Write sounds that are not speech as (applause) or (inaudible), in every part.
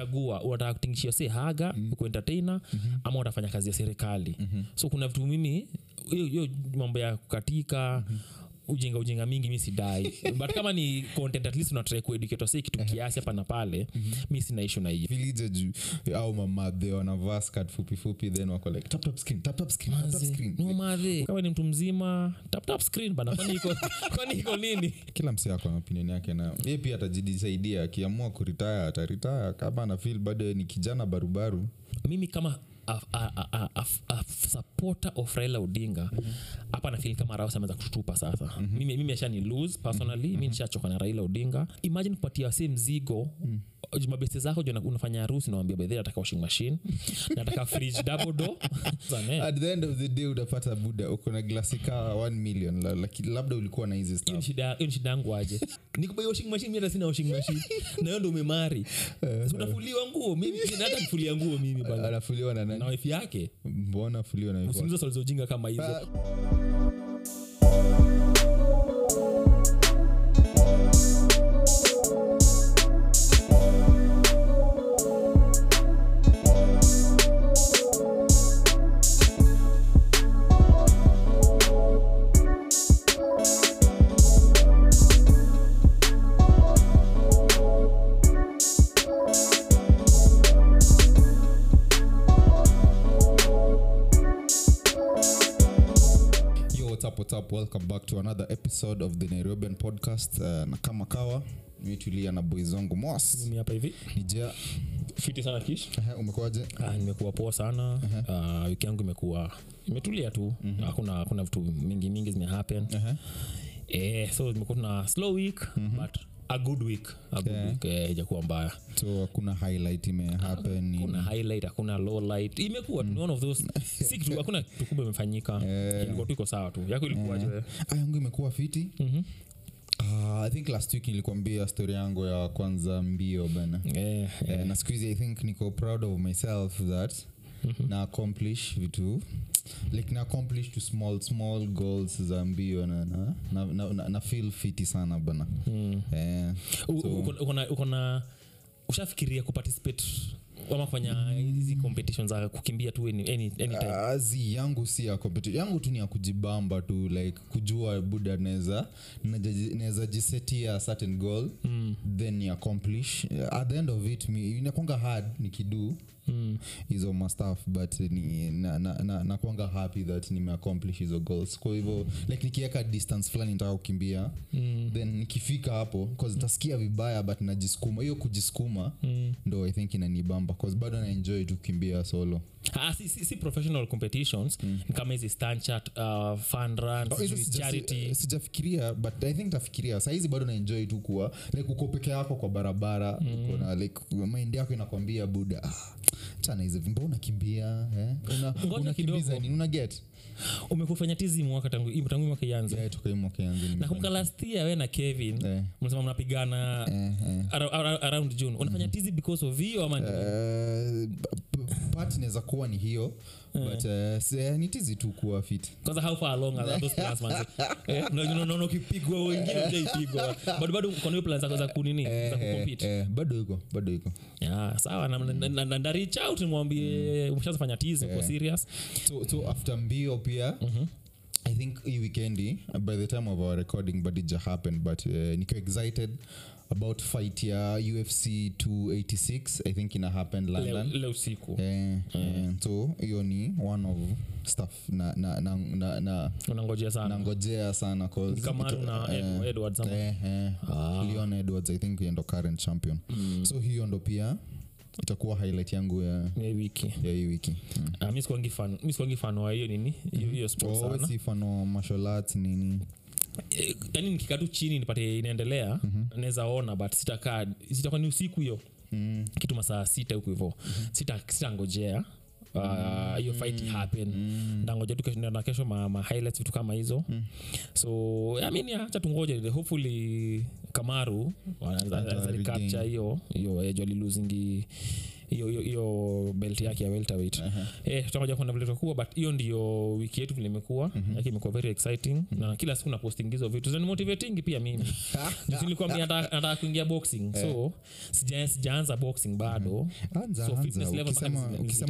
chagua unataka kutingishia se haga mm. kuentertaina mm-hmm. ama utafanya kazi ya serikali mm-hmm. so kuna vitu mimi hiyo mambo ya kukatika mm-hmm ujinga ujinga mingi mi sidai. (laughs) But kama ni content at least unatrai kueducate wasi kitu kiasi hapa na pale mi sina ishu na hiyo. Juu au mamadhe wanavaa skat fupi fupi then wako like tap tap screen tap tap screen tap tap screen. No madhe kama ni mtu mzima tap tap screen bana kwani iko (laughs) kwani iko nini? Kila msi ako na opinion yake na ye pia atajidisaidia akiamua kuritaya ataritaya kama ana feel bado ni kijana barubaru. Mimi kama a, a, a, a, a, a supporter of raila odinga hapa mm-hmm. nafil kama raus ameweza kututupa sasa. Mm-hmm. mimi, mimi ashani lose personally mm-hmm. mi nishachoka na raila odinga. Imagine kupatia wase mzigo mm mabeste zako ju unafanya harusi nawambia bedhe nataka washing machine. (laughs) Nataka fridge double door. (laughs) At the end of the day utapata buda. Uko na glasi ka 1 million la, labda ulikuwa na hizi hiyo ni shida yangu aje. (laughs) Nikubai washing machine mimi sina washing machine. Na hiyo ndo umemari. Si utafuliwa nguo mimi hata kufulia nguo mimi bana. Anafuliwa na na wifi yake. Mbona fulio na wife swali za ujinga kama hizo what's up. Welcome back to another episode of the Nairobian podcast. Uh, na kama kawa mitulia na mos hapa hivi. Nija fiti sana kish. Umekuaje Ah, nimekuwa poa sana. Uh, wiki yangu imekuwa imetulia tu. Hakuna hakuna vitu mingi mingi zimehappen Aha. eh, so imekuwa tuna slow week but a good week a good Okay. week eh, mbaya so hakuna highlight imehappen kuna highlight hakuna low light imekuwa mm. one of those (laughs) si kitu hakuna kitu kubwa imefanyika Yeah. ilikuwa tu iko sawa tu yako ilikuwaje wewe? Ah, yangu imekuwa fiti mm-hmm. Uh, i think last week nilikuambia story yangu ya kwanza mbio bana yeah, yeah. Uh, na siku hizi i think niko proud of myself that na accomplish vitu like na accomplish to small small goals za mbio na, na, na, na, na, na feel fiti sana bana. Mm. eh, so, uko- uko na- uko na ushafikiria kuparticipate ama kufanya hizi competition za kukimbia tu any, any, anytime? Azi yangu si ya competition yangu tu ni ya kujibamba tu like kujua buda naweza naweza jisetia certain goal mm. then ni accomplish. At the end of it mi- inakwanga hard nikidu mm. hizo mastaf but ni nakwanga na, na, nakuanga happy that nimeaccomplish hizo goals kwa hivyo like nikiweka distance fulani nitaka kukimbia Mm. then nikifika hapo bcause nitasikia vibaya but najisukuma hiyo kujisukuma Mm. ndo i think inanibamba bcause bado naenjoy tu kukimbia solo Ah, si, si, si professional competitions mm. kama hizi stanchat uh, fun runs Oh, sija- charity si- sijafikiria but i think tafikiria sahizi bado naenjoy tu kuwa like uko peke yako kwa barabara mm. na like mind yako inakwambia buda ah, chana hizo vimbo unakimbia eh? Una- unakimbiza nini? Una get? Umekufanya tizi mwaka tangu tangu mwaka ianze. Yeah, toka mwaka ianze nakumbuka last year we na kevin Eh. mnasema mnapigana eh. ara- ara- around june. Unafanya tizi because of hiyo ama Eh, part inaweza kuwa ni hiyo but eh, eh, ni tizi tu kuwa fit. Kwanza how far along are those (laughs) plans manze eh, no, no, no, no, ukipigwa wengine ujaipigwa bado bado kuna hiyo plans za kunini za Eh, kucompete. eh, bado iko bado iko. Yeah, sawa na, na, na, na, na reach out nimwambie umeshafanya tizi uko serious. So, so after mbio pia mm-hmm. i think hii weekendi by the time of our recording but it but uh, excited about fight ya ufc 286 i think ina happen london. leo usiku. Eh, eh, so hiyo ni one of stuff na, na, na, na, na unangojea sana. nangojea sana 'cause kamaru na eh, Ed- edwards ama? eh, eh, leon edwards i think ndo current champion. So hiyo ndo pia itakuwa highlight yangu ya, ya wiki. ya hii wiki. Mm. uh, mi fan fan wa hiyo nini hiyo mm. sport sana. si martial arts nini Eh, yaani nikikaa tu chini nipate inaendelea naweza ona but sitakaa sitakuwa ni usiku hiyo. Mm. kitu masaa sita huku hivo. Sita sitangojea. Ah, hiyo fight happen. Ndangoja tu kesho- na kesho ma, ma highlights vitu kama hizo. So I mean, yeah, acha tungoje hopefully kamaru regain. capture hiyo hiyo edge waliluzingi hiyo belt yake ya welterweight. Eh, tutakuja kuona vile but hiyo ndiyo wiki yetu vile imekuwa yake imekuwa very exciting na kila siku naposting hizo vitu zinanimotivating pia mimi. (laughs) Nilikuwa nataka nataka kuingia boxing. so sija- sijaanza boxing bado. Anza So anza. ukisema,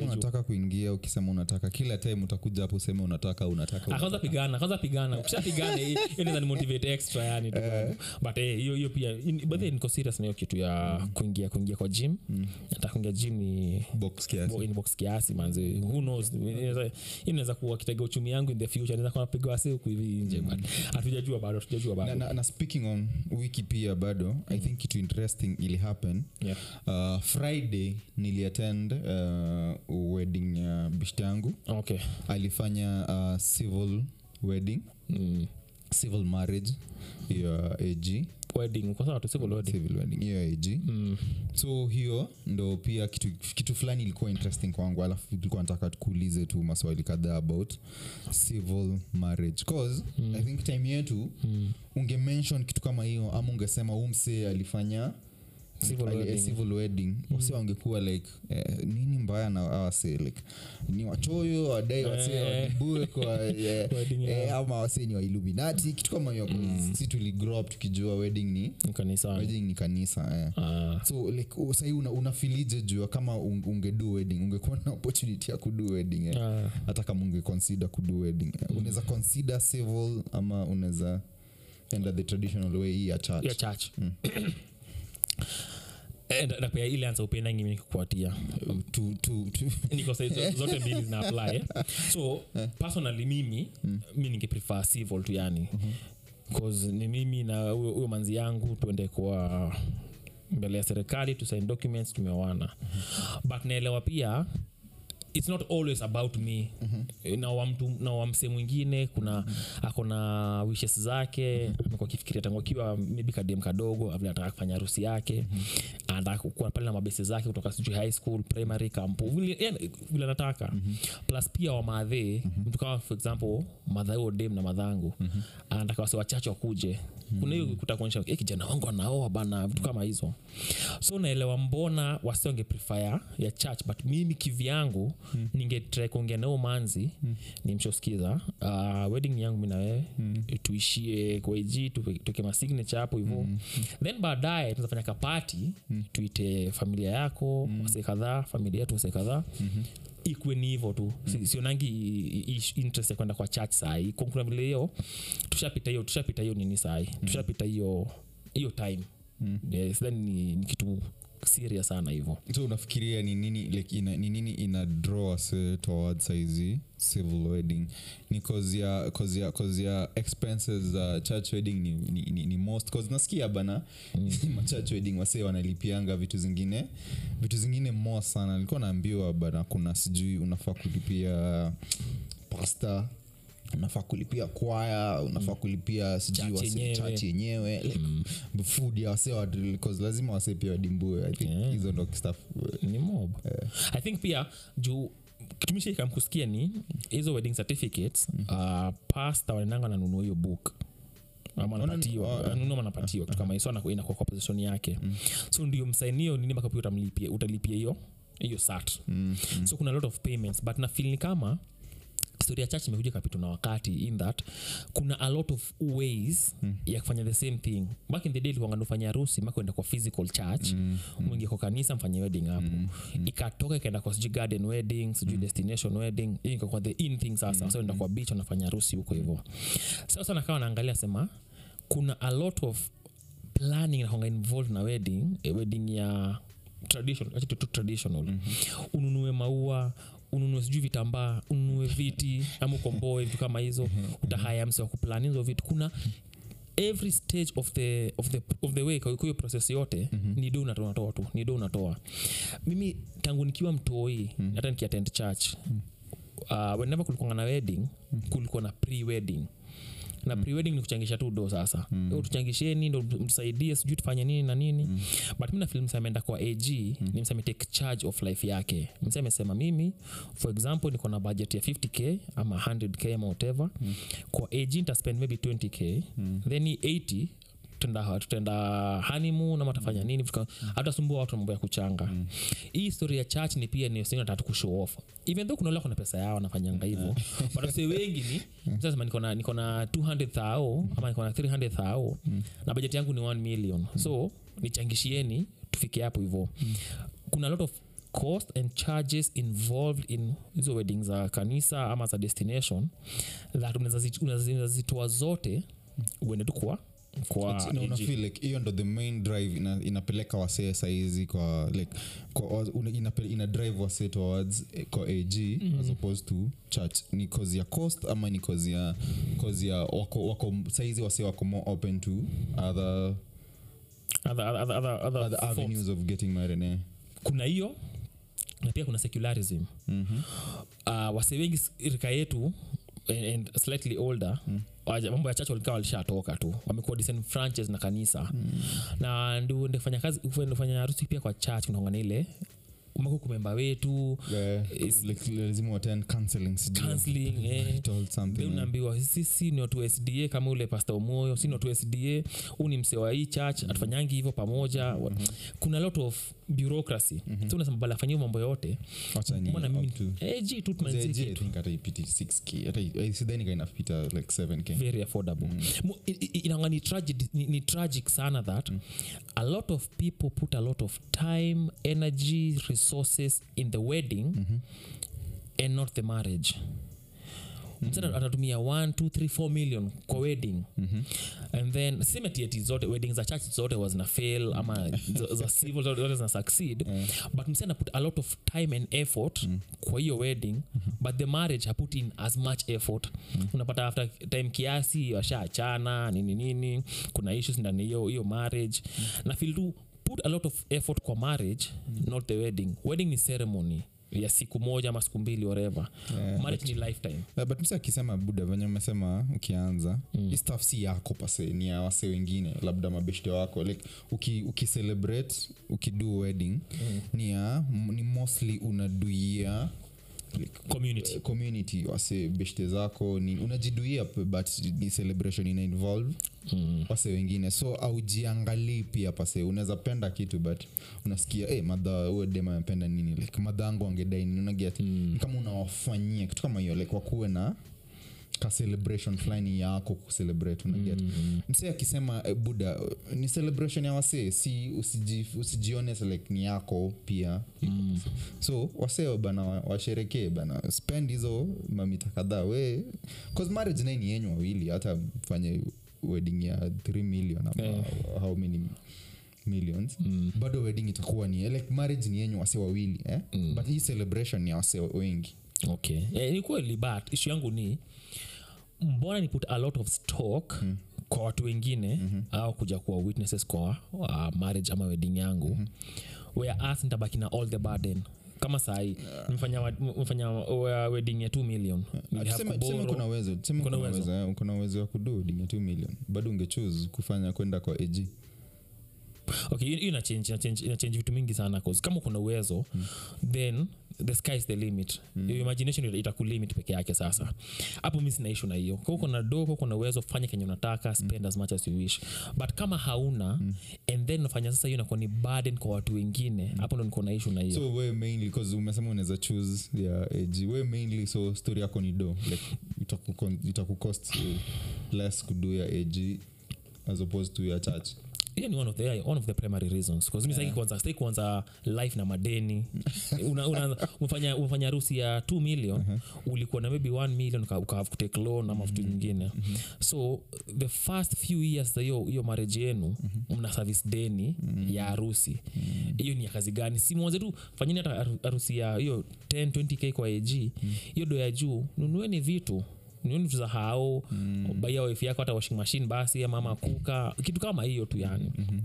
juu. unataka kuingia ukisema unataka kila time utakuja hapo useme unataka unataka Ah, kwanza pigana kwanza pigana. Ukishapigana inaweza nimotivate extra yani bado. but eh, hiyo hiyo pia in- by the niko serious na hiyo kitu ya kuingia kuingia kwa gym. Nataka kuingia gym ni box kiasi. Bo- inbox kiasi manzi who knows? Inaweza- kuwa kitega uchumi yangu in the future. Inaweza kuwa napiga wase huku hivi nje hatujajua bado hatujajua bado. Na, na speaking on wiki pia bado i think kitu interesting ili happen. Yeah. Uh, friday niliattend uh, wedding ya bishti yangu. Okay. Alifanya uh, civil wedding. Mm. civil marriage ya ag wedding kwa sawa civil wedding civil wedding hiyo ya mm. so hiyo ndo pia kitu, kitu fulani ilikuwa interesting kwangu alafu ilikuwa nataka tukuulize tu maswali kadhaa about civil marriage cause mm. i think time yetu Mm. ungemention kitu kama hiyo ama ungesema umse alifanya Civil wedding. civil wedding wase wangekuwa like eh, nini mbaya na awase like ni wachoyo wadai wase Eh. wadibue kwa (laughs) eh, eh, ama wase ni wailuminati kitu kama hiyo si tuli up tukijua wedding ni kanisa wedding ni kanisa eh Ah. so like oh, sahii una, unafilije jua kama un- ungedo wedding ungekuwa na opportunity ya kudu wedding eh. Ah. hata kama ungeconsider kudu wedding eh. unaweza consider civil ama unaweza enda the traditional way hii ya church ya church Eh, (coughs) na- na pia ile ansa upenda ngimi kukuatia (laughs) niko zote mbili zina apply eh. so personally mimi mi ningeprefer civil tu yani. Bcause ni mimi na huyo manzi yangu tuende kwa mbele ya serikali tusain documents tumeoana. But naelewa pia its not always about me mm-hmm. na wa na wa msee mwingine kuna mm-hmm. akona wishes zake amekuwa akifikiria tangu akiwa maybe kadem kadogo vile anataka kufanya harusi yake mm-hmm. anataka kuwa pale na mabesi zake kutoka sijui high school primary camp vile yani, vile anataka mm-hmm. plus pia wamadhe mm-hmm. mtu kama for example madha huo dem na madhangu mm-hmm. anataka wase wachache wakuje kuna hiyo kutakuonyesha e, kijana wangu anaoa bana vitu kama hizo so naelewa mbona wasi wange ya church but mimi kivyangu mm. ningetrai kuongea nao manzi mm. nimshosikiza uh, wedding yangu mi na wewe mm. tuishie kwaiji tuke masignature hapo hivo mm. then baadaye tunazafanya kapati mm. tuite familia yako mm. wase kadhaa familia yetu wase kadhaa mm-hmm ikwe ni hivo tu mm. sionangi i- i- interest ya kwenda kwa church sahii kuna vile hiyo tushapita hiyo tushapita hiyo nini sahii mm. tushapita hiyo hiyo time mm. yes, then ni, ni kitu serious sana hivo. So unafikiria ni nini like ina, ni nini ina draw us eh, towards saizi civil wedding? Ni cause ya, cause ya, cause ya expenses za church wedding ni, ni, ni, ni most. Cause nasikia bana mm. (laughs) church wedding wasee wanalipianga vitu zingine vitu zingine more sana. Nilikuwa naambiwa bana kuna sijui unafaa kulipia pasta unafaa kulipia kwaya unafaa kulipia sijui Church wase- yenyewe. yenyewe. Like, food ya wase lazima pia wadimbue i think Yeah. hizo ndo stuff. Ni mob. I think pia juu kitumishaikamkusikia ni hizo wedding certificates uh, pasta wanenanga nanunua hiyo book. Anapatiwa oh, kitu kama hiyo. Inakuwa kwa position yake. So ndio msainio nini mpaka pia utalipia hiyo hiyo sat so kuna lot of payments but nafil ni kama story ya church imekuja kapitwa na wakati in that kuna a lot of ways mm. ya kufanya the same thing back in the day likuanga nafanya harusi maka enda kwa physical church mm. kwa kanisa mfanye wedding hapo mm. ikatoka ikaenda kwa sijui garden wedding sijui mm. destination wedding hii ikakuwa the in thing sasa mm. so enda kwa beach wanafanya harusi huko hivyo sasa nakawa naangalia sema kuna a lot of planning nakonga involved na wedding eh, wedding ya tradition traditional mm-hmm. ununue maua ununue sijui vitambaa ununue viti ama ukomboe vitu kama hizo utahaya mse wa kuplan hizo vitu kuna every stage of the, of the, of the way kuyo proses process yote mm-hmm. ni do unatoa tu ni do unatoa mimi tangu nikiwa mtoi mm-hmm. hata nikiattend church mm-hmm. uh, whenever kulikuanga na wedding mm-hmm. kulikuwa na pre wedding na mm. prewedding ni kuchangisha tu do sasa mm. tuchangisheni ndo mtusaidie sijui tufanye nini na nini mm. but mi nafili mse ameenda kwa ag mm. ni mse ametake charge of life yake mse amesema mimi for example niko na budget ya 50k ama 100k ama whatever mm. kwa ag nitaspend maybe 20k mm. then hii 80 tutaenda tutaenda honeymoon ama tafanya nini Tuka- hatutasumbua watu mambo ya kuchanga. Hii story ya church ni pia ni kushow off. Even though kuna wale kuna pesa yao wanafanyanga hivyo (laughs) but wase wengi ni. Sasa niko na niko na 200 thao ama niko na 300 thao na bajeti yangu ni 1 million. So nichangishieni tufike hapo hivyo. Kuna a lot of cost and charges involved in hizo wedding za kanisa ama za destination that unaweza unaweza unaweza zitoa zote uende tu kwa kwa na like hiyo ndo the main drive ina, inapeleka wasee saizi kwa like kwa, inape, ina drive wasee towards eh, kwa ag mm-hmm. as opposed to church ni cause ya cost ama ni cause ya cause ya wako, wako saizi wasee wako more open to other, other, other, other, other, avenues of getting married eh? kuna hiyo na pia kuna secularism mm-hmm. uh, wase wengi rika yetu and, and slightly older mm. mambo ya church walikaa walishatoka tu wamekuwa franches na kanisa mm. na ndio uende kazi uende harusi pia kwa church unaongana ile umekuwa kumemba wetu. Eh. Unaambiwa sisi ni watu sda kama ule pasta umoyo si ni watu wa sda huu ni msee wa hii church atufanyangi hivyo pamoja. Kuna lot of bureaucracy. So unasema bala afanyia mambo yote. Mbona mimi eh, tu Kuzi tumalizie AG, I kitu. think hata ipiti 6k hata i- sidhani ka inapita like 7k very affordable. Mm-hmm. i- ni tragic, ni, ni tragic sana that a lot of people put a lot of time energy resources in the wedding and not the marriage. Msana atatumia 1 2 3 4 million kwa wedding. And then simetieti zote wedding za church zote wazina fail ama (laughs) za, civil zote zina succeed. But msana put a lot of time and effort kwa hiyo wedding but the marriage ha put in as much effort. Unapata after time kiasi washaachana nini nini kuna issues ndani hiyo hiyo marriage. Na fil tu put a lot of effort kwa marriage not the wedding wedding ni ceremony ya siku moja ama siku mbili whatever Yeah, marriage ni lifetime Uh, but msa akisema buda venye umesema ukianza mm. staff si yako pase ni ya wase wengine labda mabeshte wako like uki, uki celebrate ukidu wedding mm. ni ya ni mostly unaduia community. Uh, community wase beshte zako ni unajiduia but ni celebration ina involve mm. wase wengine. So aujiangalii pia pase unaweza penda kitu but unasikia hey, madha uedem amependa nini? Like madha angu angedai nini? Unaget mm. kama unawafanyia kitu kama hiyo like wakuwe na ka celebration fulani yako kucelebrate unaget mm. msee akisema e, buda ni celebration ya wasee si usiji, usijione like ni yako pia mm. so wasee bana washerekee bana spend hizo mamita kadhaa we cause marriage nae ni yenyu wawili hata mfanye wedding ya 3 million ama Eh. how many millions mm. bado wedding itakuwa ni like marriage ni yenyu wase wawili eh? mm. but hii celebration ni ya wase wengi okay eh, ni kweli but ishu yangu ni mbona ni put a lot of stock mm. kwa watu wengine mm-hmm. au kuja kuwa witnesses kwa uh, marriage ama wedding yangu? Mm-hmm. whereas nitabaki na all the burden. Kama sahii mfanya, wedding ya 2 million. Kuna uwezo wa kudu wedding ya 2 million. Bado ungechoose kufanya kwenda kwa ag okay hiyo- hiyo ina change, change, vitu mingi sana 'cause kama kuna uwezo mm. then the sky is the limit. Mm. Your imagination itakulimit peke yake sasa. Hapo mi sina na hiyo. Kwa kuna dogo kuna uwezo fanya kenye unataka spend as much as you wish. But kama hauna mm. and then unafanya sasa hiyo inakuwa ni burden kwa watu wengine hapo ndo niko na ishu na hiyo. So we mainly cause umesema unaweza choose ya age we mainly so story yako ni do like itakucost itaku less kudu ya age as opposed to ya church hiyo ni one of the, one of the primary reasons. Because mi sitaki kuanza sitaki kuanza life na madeni. (laughs) Umefanya umefanya harusi ya 2 million ulikuwa na maybe 1 million uka, uka have to take loan ama vitu zingine so the first few years hiyo hiyo marriage yenu mna service deni ya harusi. Hiyo ni ya kazi gani? Si mwanze tu fanyeni hata harusi ya hiyo 10 20k kwa ag hiyo do ya juu nunueni vitu vitu za mm. baia wife yako hata washing machine basi ama ama kuka kitu kama hiyo tu yani. Mm-hmm.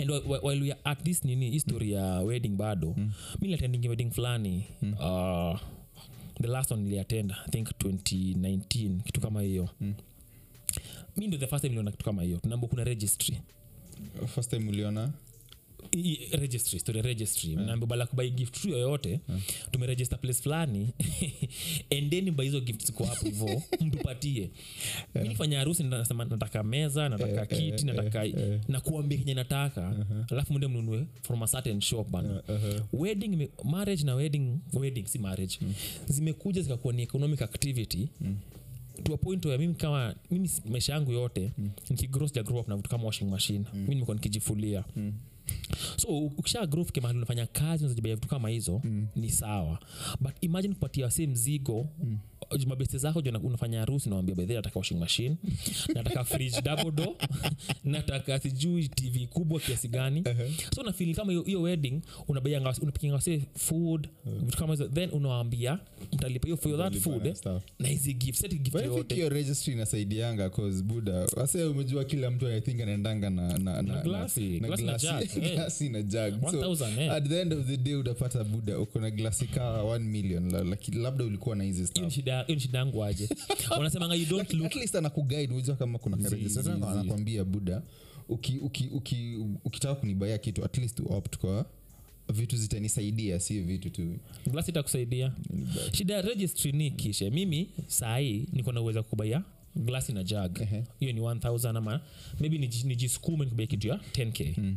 And whi- whi- while we are at this nini history ya wedding bado. Mm. mi liatendingi wedding fulani. Mm. uh, the last one niliatend i think 2019 kitu kama hiyo. Mm. mi ndo the first time niliona kitu kama hiyo. Tunaambia kuna registry. First time uliona i- registry story registry. Naambia bala kubai gift tu yoyote tumeregister place fulani (laughs) endeni mba hizo gift ziko hapo hivo (laughs) (laughs) mtupatie. Yeah. nifanya harusi nasema nataka meza nataka kiti nataka na kuambia kenye nataka. Alafu mnde mnunue from a certain shop bana. Wedding marriage na wedding wedding si marriage. Zimekuja zikakuwa ni economic activity. To a point where mimi kama mimi maisha yangu yote mm. nikigrow sija grow up na vitu kama washing machine. Mm. mi nimekuwa nikijifulia. Mm so ukisha grow fike mahali unafanya kazi unazajibia vitu kama hizo mm. ni sawa. But imagine kupatia wase mzigo mm. mabeste zako juu unafanya harusi nawambia bedhe nataka washing machine (laughs) nataka fridge double door (laughs) nataka sijui tv kubwa kiasi gani. So nafil kama hiyo- wedding unapikinga wase food vitu kama hizo then unawambia mtalipa hiyo for that food na eh, na hizi gift set gift But I think yote. hiyo registry inasaidianga cause buda wase umejua kila mtu i think anaendanga na, na, na, glasi, na, glasi na glasi- jug. (laughs) glasi na jug. So 1000 at the end of the day utapata buda uko na glasi kaa 1 million la, labda ulikuwa na hizi stuff. shida yangu aje? (laughs) Wanasemanga you don't look at least anakuguide unajua kama kuna zi, zi. buda uki, uki, uki, ukitaka kunibaya kitu at least opt kwa vitu zitanisaidia si vitu tu. Glasi itakusaidia. Shida ya registry ni kishe mimi sahii niko na uwezo kubaia glasi na jag hiyo ni 1000 ama maybe niji- nijisukume nikubia kitu ya 10k mm.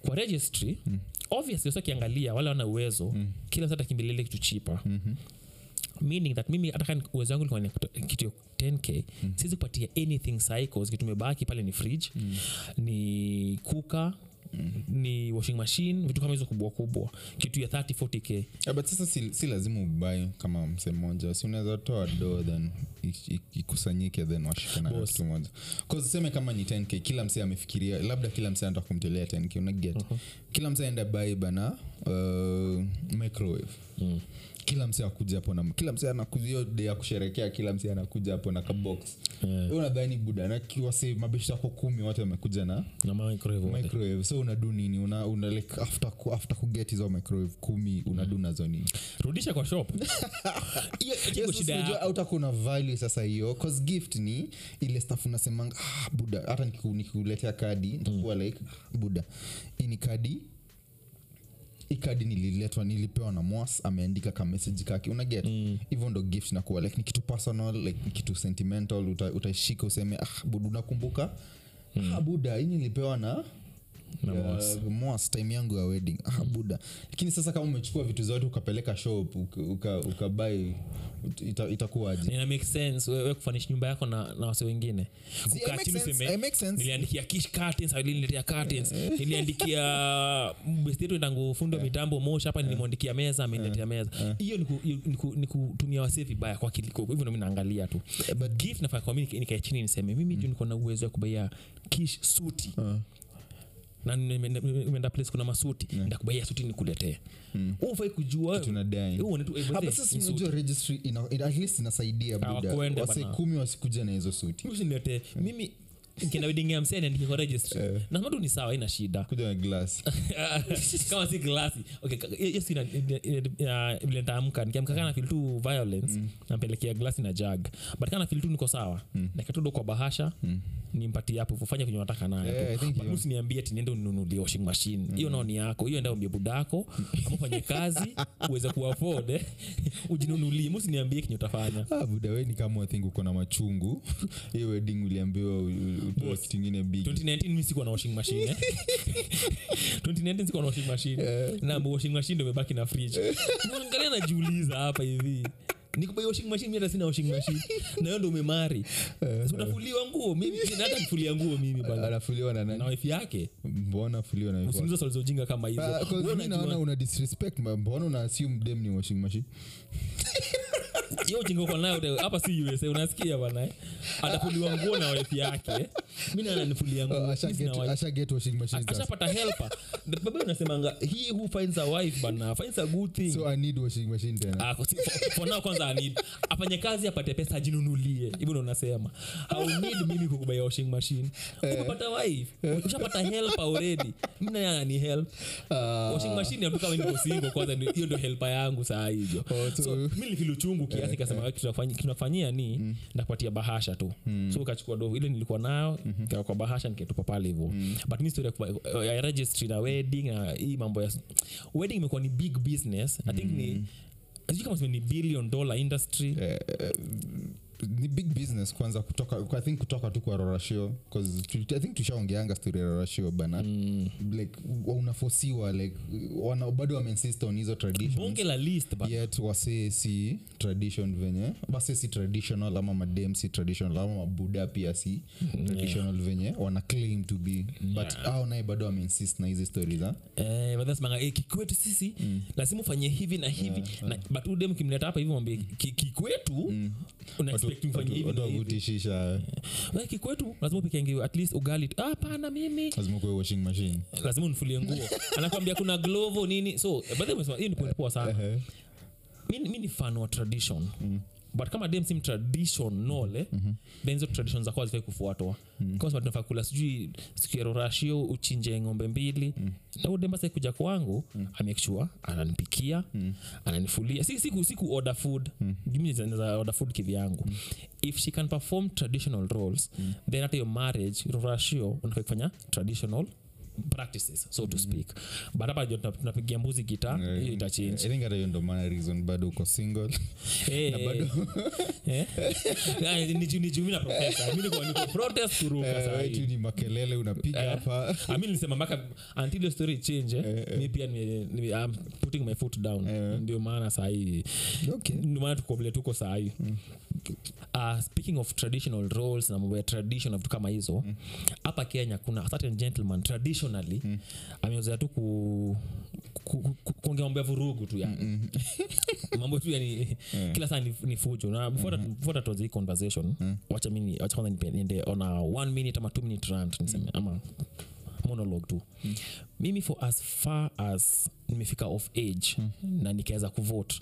kwa registry mm. obviously wasa kiangalia wale wana uwezo mm. kila mtu atakimbililia kitu chipa mm-hmm meaning that mimi ataka uwezo wangu likuwa kitu ya 10k mm. siwezi kupatia anything cycles kitu imebaki pale ni fridge mm. ni kuka mm. ni washing machine vitu kama hizo kubwa kubwa. Kitu ya 30 40k Yeah, but sasa si, si lazima ubai kama mse mmoja. Si unaweza toa do then ikusanyike then washike na kitu moja. Cause kama ni 10k kila mse amefikiria labda kila mse anataka kumtolea 10k unaget kila mse aenda bai bana uh, microwave. Mm. Kila mse akuja hapo na kila mse anakuja hiyo day ya kusherekea kila mse anakuja hapo na kabox. Yeah. unadhani buda na kiwase mabeshi yako kumi watu wamekuja na na microwave. microwave. So unadu nini? Una, una like after, ku- after kuget hizo microwave kumi unadu nazo nini? (laughs) Rudisha kwa shop. (laughs) Autakuna value sasa hiyo cause gift ni ile staff unasemanga ah, buda hata nikikuletea kadi nitakuwa like ah, buda. Hii ni kadi hii kadi nililetwa nilipewa na mwas ameandika ka message kake. Unaget hivyo ndo gift nakuwa like ni kitu personal like ni kitu sentimental uta, utaishika useme ah, buda mm. ah, buda hii nilipewa na Mwas, time yangu ya wedding. Ah, buda lakini sasa kama umechukua vitu zote ukapeleka shop ukabai uka- ita, itakuwaje? Ina make sense. Wewe kufanisha nyumba yako na, na wase wengine. Niliandikia kish curtains au curtains. (laughs) Niliandikia bestetu fundi wa mitambo moshi hapa nilimwandikia meza ameniletea meza. Hiyo ni ku- ni ku- ni kutumia wasee vibaya kwa kiliko hivyo nami naangalia tu. But- gift nafaa kwa mimi nikae chini niseme mimi juu niko na uwezo wa kubaia kish suti na nime- nime- nimeenda place kuna masuti. Ndakubaia suti nikuletee. Ufai kujua sasa registry ina, ina- at least inasaidia buda. Hawakuende kumi wasikuja na hizo suti. Mimi nkienda wedding ya kwa registry nasema tu ni sawa ina shida. Kuja na glass. (laughs) Kama si glasi okay, ka- hiyo si ina- ina- ina- vile nitaamka. Nikiamka kana feel tu violence nampelekea glasi na jug. But kana feel tu niko sawa. Nakatudo kwa bahasha nimpatie hapo ufanye venye unataka nayo. Yeah, I tu. think But you- usiniambie ti niende ununulie washing machine. Hiyo nao ni yako hiyo enda umbie budako ama ufanye kazi (laughs) uweze kuafford eh, (laughs) ujinunulie musiniambie kenye utafanya. Ah, buda kama think uko na machungu. Hiyo wedding uliambiwa kitu ingine big. 2019 mi sikuwa na washing machine eh? (laughs) 2019 sikuwa na washing machine. Na washing machine ndo imebaki na fridge. Naangalia najiuliza hapa hivi. Nikubai washing machine mi hata sina washing machine. Na hiyo ndo umemari. Utafuliwa nguo mimi hata nifulia nguo mimi anafuliwa na na wife yake. Mbona afuliwa na wife swali ujinga kama hizo Ah, naona una disrespect mbona una assume dem ni washing machine (laughs) hiyo ujinga uko nayo hapa si usa unasikia bana eh? atafuliwa nguo na wife yake. Mi na ananifulia nguo Oh, helper. Baba unasemanga he who finds a wife bana finds a good thing. So i need washing machine tena. Ah, for- for now kwanza anid afanye kazi apate pesa ajinunulie. Hivyo ndo unasema. Au need mimi kukubaia washing machine. Umepata wife? Ushapata help already? Mimi naye anani help. Uh, washing machine niko single kwanza hiyo ndio helper yangu saa hizo Oh, so- so mi nilifeel uchungu kiasi kasema "Wewe tunafanyia ni ndakupatia bahasha tu. So ukachukua do ile nilikuwa nayo mm kwa bahasha niketupa pale hivo but mi story ya registry na wedding na hii mambo ya wedding imekuwa ni big business. I think ni sijui kama ni billion dollar industry. Uh, eh, ni big business kwanza kutoka i think kutoka tu kwa rorashio hin i think tushaongeanga story ya rorashio bana mm. like unafosiwa like wana, bado wameinsist on hizo traditionsbonge la list but yet wasee si tradition venye wasee si traditional ama madem si traditional ama mabuda pia si traditional venye wana claim to be. But au naye bado wameinsist na hizi stories za Eh, but eh, kikwetu sisi lazima ufanye hivi na hivi. Na, but udem kimleta hapa hivi mwambie "Ki- kikwetu una Wewe kikwetu lazima upikenge at least ugali. Ah, mimi. Lazima kuwe washing machine. Lazima unifulie nguo. (laughs) Anakwambia kuna glovo nini. So way hiyo ni point poa sana. Mi, mi ni fan wa tradition but kama dem sim traditional eh, then hizo tradition zako hazifai kufuatwa. Mm. kama tunafaa kula sijui siku uchinje ng'ombe mbili. Na huyo demba sai kuja kwangu mm. amake sure ananipikia ananifulia. Si, siku, siku order food. Mm. za order food kivyangu. If she can perform traditional roles then hata hiyo marriage rorashio unafaa kufanya traditional practices so to speak but hapa tunapigia mbuzi gita Eh, hiyo itachange hata hiyo ndo maana reason bado uko single (laughs) Eh, Na bado-. (laughs) (laughs) Ah, ni juu- ni juu mi na protest. Ah, mi niko- niko protest kuruka saa hii. ni makelele unapiga Eh. hapa Ah, mi nilisema mpaka until the story change eh, mi pia ni- I'm putting my foot down Eh. ndio maana sahii okay. ndio maana tuko vile tuko Uh, speaking of traditional roles na mambo ya tradition na vitu kama hizo hapa kenya kuna certain gentleman traditionally ameozea tu ku, ku, ku, ku, kuongea mambo ya vurugu tu yani. (laughs) Mambo tu yani kila saa ni, ni fujo. Na before that- tuanze hii conversation wacha mimi wacha kwanza niende on a one minute ama two minute rant niseme ama monologue tu. Mimi for as far as nimefika of age na nikaweza kuvote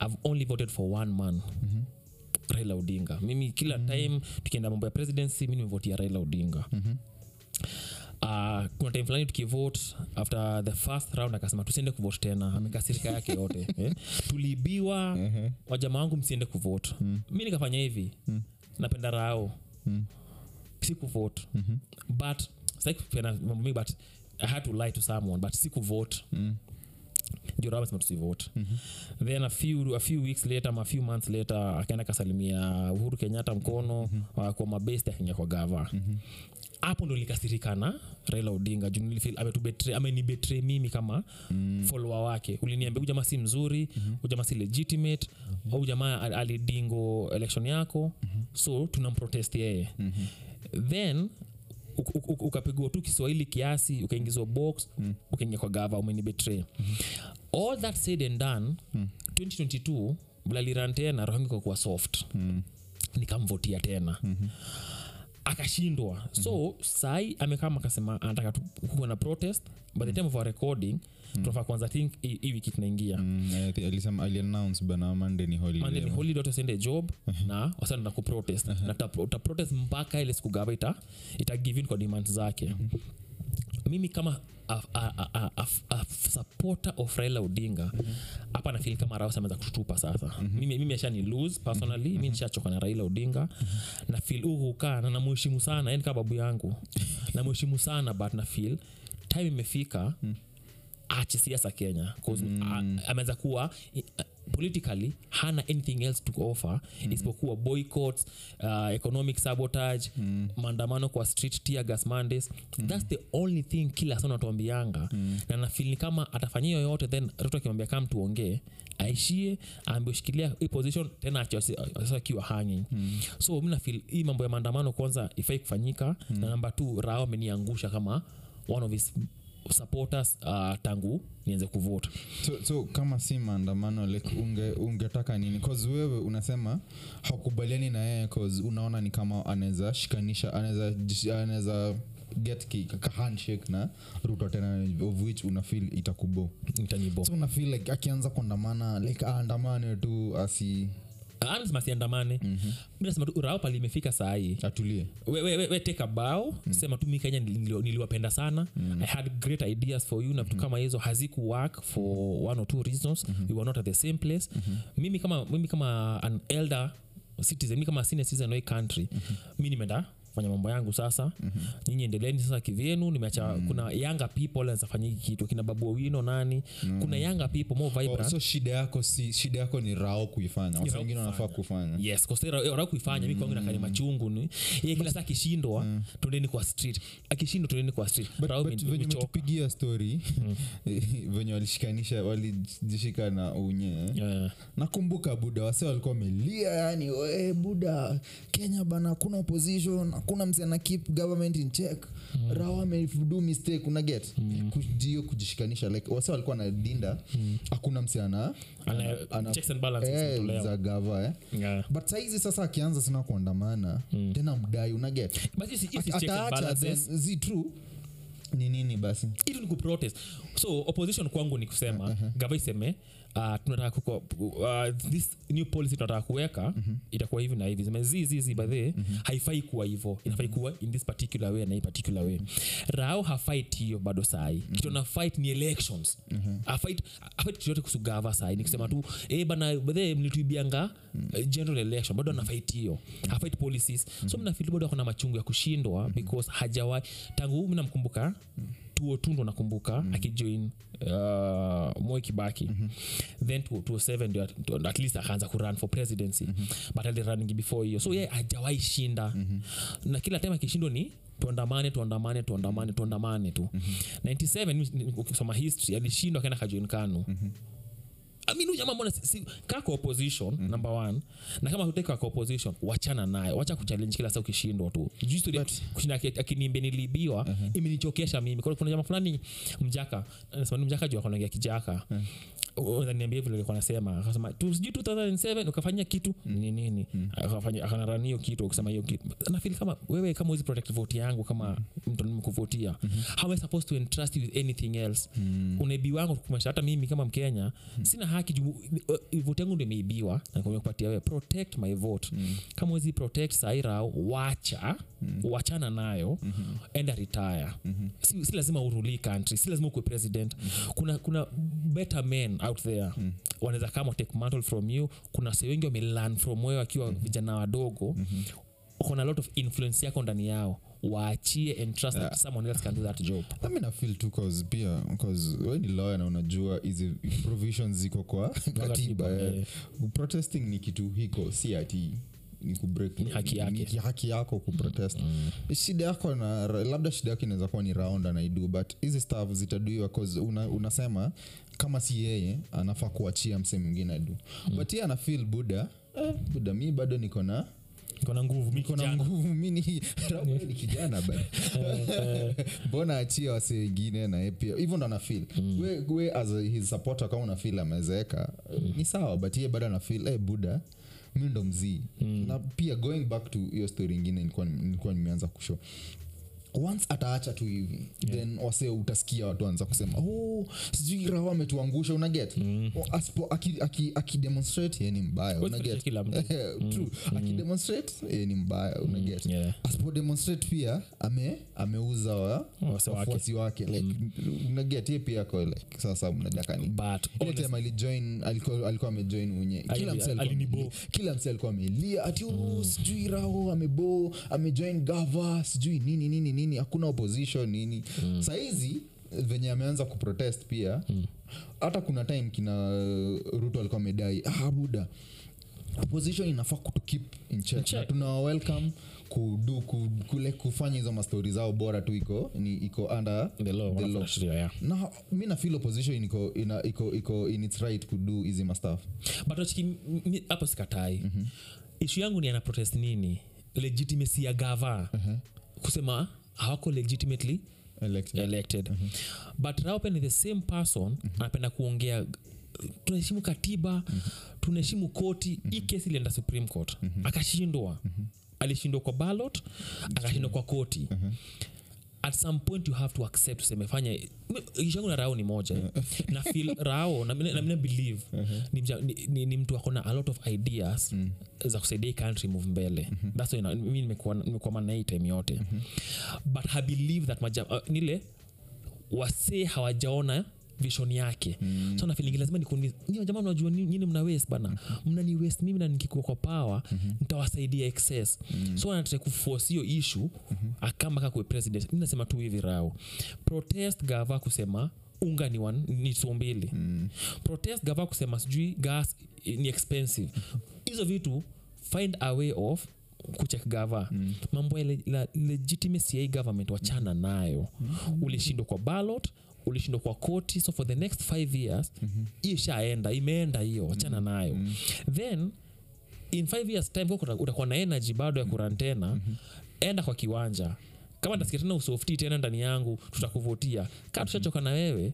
i've only voted for one man raila odinga. Mimi kila time tukienda mambo ya presidency mi nimevotia raila odinga Uh, kuna time fulani tukivote after the first round akasema tusiende kuvote tena. Amekasirika yake yote. (laughs) Eh? tuliibiwa. Wajamaa wangu msiende kuvote. Mi nikafanya hivi. Napenda rao. Sikuvote. But sitaki kupeana mambo mingi but i had to lie to someone but sikuvote. Ndio rao mm-hmm. then a few, a few weeks later ma few months later akaenda kasalimia uhuru kenyatta mkono mm-hmm. kwa mabest akaingia kwa gava hapo ndo likasirika na raila odinga juu nilifeel ametubetray- amenibetray mimi kama mm. follower wake uliniambia ujamaa si mzuri mm-hmm. ujamaa si legitimate mm-hmm. au jamaa alidingo election yako mm-hmm. so tunamprotest yeye mm-hmm. then uk- uk- uk- ukapigwa tu kiswahili kiasi ukaingizwa box mm. ukaingia kwa gava umenibetray mm-hmm. all that said and done mm. 2022 blaliran tena rohangi kwa kuwa soft mm. nikamvotia tena mm-hmm akashindwa. Mm-hmm. so sai amekama akasema anataka kuwa na protest by the time of our recording mm. tunafaa kwanza think hii wiki tunaingia. Mm, wasiende job (laughs) na wasana na kuprotest na uta- utaprotest mpaka ile siku gava ita, ita give in kwa demand zake. Mimi kama a, a, a, a, a, a supporter of raila odinga hapa nafil kama raus ameweza kututupa sasa. Mimi, mimi ashani lose personally mi nishachoka na raila odinga. Na fil huu hukaa na namuheshimu sana yani kaa babu yangu. (laughs) Namuheshimu sana but nafil time imefika ache siasa kenya 'Cause, ameweza kuwa politically hana anything else to offer mm. isipokuwa boycotts uh, economic sabotage mm. maandamano kwa street tear gas mondays mm. thats the only thing kila sana natuambianga mm. na nafili kama atafanyia yoyote then ruto akimwambia kam tuongee aishie aambie ushikilia hii position tena akiwa hanging mm. so mi nafil hii mambo ya maandamano kwanza ifai kufanyika mm. na namba t rao ameniangusha kama one of his supporters uh, tangu nianze kuvote. So, so kama si maandamano like unge, ungetaka nini? Cause wewe unasema hakubaliani na yeye cause unaona ni kama anaweza shikanisha anaweza anaweza get ka handshake na ruto tena of which unafil itakubo. Nitanibo so unafil like akianza kuandamana like aandamane tu asi anasema siandamane mm-hmm. mi nasema tu rao pali imefika atulie a bow mm. sema tu mi kenya nili- niliwapenda sana mm. i had great ideas for you na vitu kama hizo haziku work for one or two reasons mm-hmm. we were not at the same place mm-hmm. mimi kama mimi kama an elder citizen mi kama senior citizen oi country mm-hmm. mi nimeenda fanya mambo yangu sasa. Mm-hmm. nyinyi endeleeni sasa kivyenu nimeacha mm-hmm. kuna younger people anazafanya hiki kitu kina babu owino nani? Mm-hmm. kuna younger people more oh, so shida yako si shida yako ni rao kuifanya watu wengine wanafaa kufanya. yes kosera kuifanya mi kwangu nakani machungu ni. Yeye kila saa akishindwa tuendeni kwa street. Akishindwa tuendeni kwa street. But- Rao but venye umetupigia story (laughs) venye walishikanisha walijishika na unye. Yeah. nakumbuka buda wase walikuwa wamelia yani "Eh, buda kenya bana kuna opposition hakuna msi ana keep government in check. Mm. rawa amedo mistake una get? Mm. kujio kujishikanisha like wase walikuwa na dinda hakuna msi ana Ana- eh, za gava eh. Yeah. but saizi sasa akianza sina kuandamana tena mdai una get? And ataacha zi true ni nini basi? Hitu ni kuprotest so opposition kwangu ni kusema gava iseme uh, tunataka kuko, uh, this new policy tunataka kuweka mm-hmm. itakuwa hivi na hivi. Zimezizizi badhee eh, mm-hmm. haifai kuwa hivyo. Inafai kuwa in this particular way na hii particular way. Rao hafight hiyo bado sahi mm-hmm. kitu fight ni elections. Mm-hmm. Afight chochote kuhusu gava sahi ni kusema tu eh bana badhee eh, mlituibianga mm-hmm. eh, general election. Bado mm-hmm. anafight hiyo hafight policies. So mnafili bado kuna machungu ya kushindwa mm-hmm. because hajawahi tangu mnamkumbuka mm-hmm. 202 nakumbuka mm. akijoin uh, moi kibaki mm-hmm. then 207 ndio at least akaanza kuran for presidency mm-hmm. but aliraningi before hiyo so mm-hmm. ye ajawai shinda mm-hmm. na kila time akishindwa ni tuandamane tuandamane tuandamane tuandamane tu mm-hmm. 97 ukisoma history alishindwa akaenda kajoin kanu mm-hmm I mean, jamaa mbona si- kwa number one na kama hutaki kwa opposition wachana naye wacha kuchallenge kila saa ukishindwa tu. Juu kushinda niliibiwa imenichokesha mimi. Kuna- kuna jamaa fulani mjaka nasema ni mjaka juu akonagia kijaka niambia vile alikuwa nasema akasema sijui 2007 ukafanyia kitu. Ni nini? Akafanya akanarani hiyo kitu ukisema hiyo kitu. Nafili kama wewe kama huwezi protect vote yangu kama mtu nimekuvotia how am I supposed to entrust you with anything else? Unaibi wangu kumaanisha hata mimi kama mkenya sina haki juu uh, vote yangu ndio imeibiwa. Na kupatia wewe protect my vote. Kama huwezi protect saira wacha wachana nayo enda retire. Si, si lazima uruli country si lazima ukue president. Kuna kuna better men out there. Wanaweza kama take mantle from you. Kuna wase wengi wamelearn from wewe wakiwa vijana wadogo. Kuna a lot of influence yako ndani yao. Waachie and trust that someone else can do that job. Mi nafil tu cause pia cause we ni lawyer na unajua hizi provisions ziko kwa (laughs) katiba eh. eh. protesting ni kitu hiko si ati ni yake. yako kuprotest shida yako na labda shida yako inaweza kuwa ni round anaidu but hizi staff zitaduiwa cause una, unasema kama si yeye anafaa kuachia mse mwingine adu but ye anafil buda eh, buda mi bado niko na kona nguvu mi niko na kijana. nguvu mi ni (laughs) ni kijana ba (laughs) (laughs) mbona achia wase wengine na pia. Hivyo ndo anafil we, we as a, his supporter kama unafil amezeeka ni sawa but ye bado anafil hey, buda mi ndo mzii. Na pia going back to hiyo story ingine nilikuwa nimeanza kushow once ataacha tu hivi yeah. then wase utasikia watu anza kusema oh, sijui raha ametuangusha unaget mm. akidemonstrate aki, aki ni mbaya unaget kila (laughs) akidemonstrate yeye ni mbaya unaget yeah. asipo pia ame ameuza wa wafuasi wake. like unaget ye pia like sasa time alijoin alikuwa amejoin mwenye kila msi amelia. alikuwa amelia ati oh, sijui raho amebo amejoin gava sijui nini nini nini hakuna opposition nini. Mm. sahizi venye ameanza kuprotest pia hata kuna time kina ruto alikuwa amedai ah, buda opposition inafaa kutu keep in check, check. na tuna welcome kudu ku, kule kufanya hizo mastori zao bora tu iko ni iko under the law, the law. Shiria, yeah. na mi nafil opposition iko, ina, iko, iko in its right kudu hizi mastaf but wachiki hapo sikatai. Mm-hmm. ishu yangu ni ana protest nini? Legitimacy ya gava. Kusema hawako legitimately elected. but raupe ni the same person anapenda kuongea. Tunaheshimu katiba tunaheshimu koti hii kesi ilienda supreme court. Akashindwa. Alishindwa kwa ballot akashindwa. kwa koti at some point you have to accept usemefanya ishangu na rao ni moja. (laughs) Na feel rao na mina- believe ni, mja- ni, ni, ni mtu akona a lot of ideas za kusaidia country move mbele. Thats why mi na hii time yote. But ha believe that maja, uh, nile wasee hawajaona vision yake. Mm. so nafilingi lazima nikuulize, jamaa mnajua nyini mna waste bana. Mnani waste mimi na nikikuwa kwa power nitawasaidia excess. So anataka kuforce hiyo issue akamba kakwe president. Mi nasema tu hivi rao. Protest gava kusema unga ni, one, ni so mbili. Mm. protest gava kusema sijui gas ni expensive. Hizo vitu find a way of kuchek gava. Mm. mambo ya le, la, legitimacy ya hii government wachana nayo. Mm. ulishindwa kwa ballot ulishindwa kwa koti so for the next five years mm-hmm. hiyo ishaenda imeenda hiyo wachana nayo. Mm-hmm. then in five years time utakuwa na energy bado ya kurantena. Mm-hmm. enda kwa kiwanja. Kama tasikia tena usofti tena ndani yangu tutakuvotia kaa tushachoka na wewe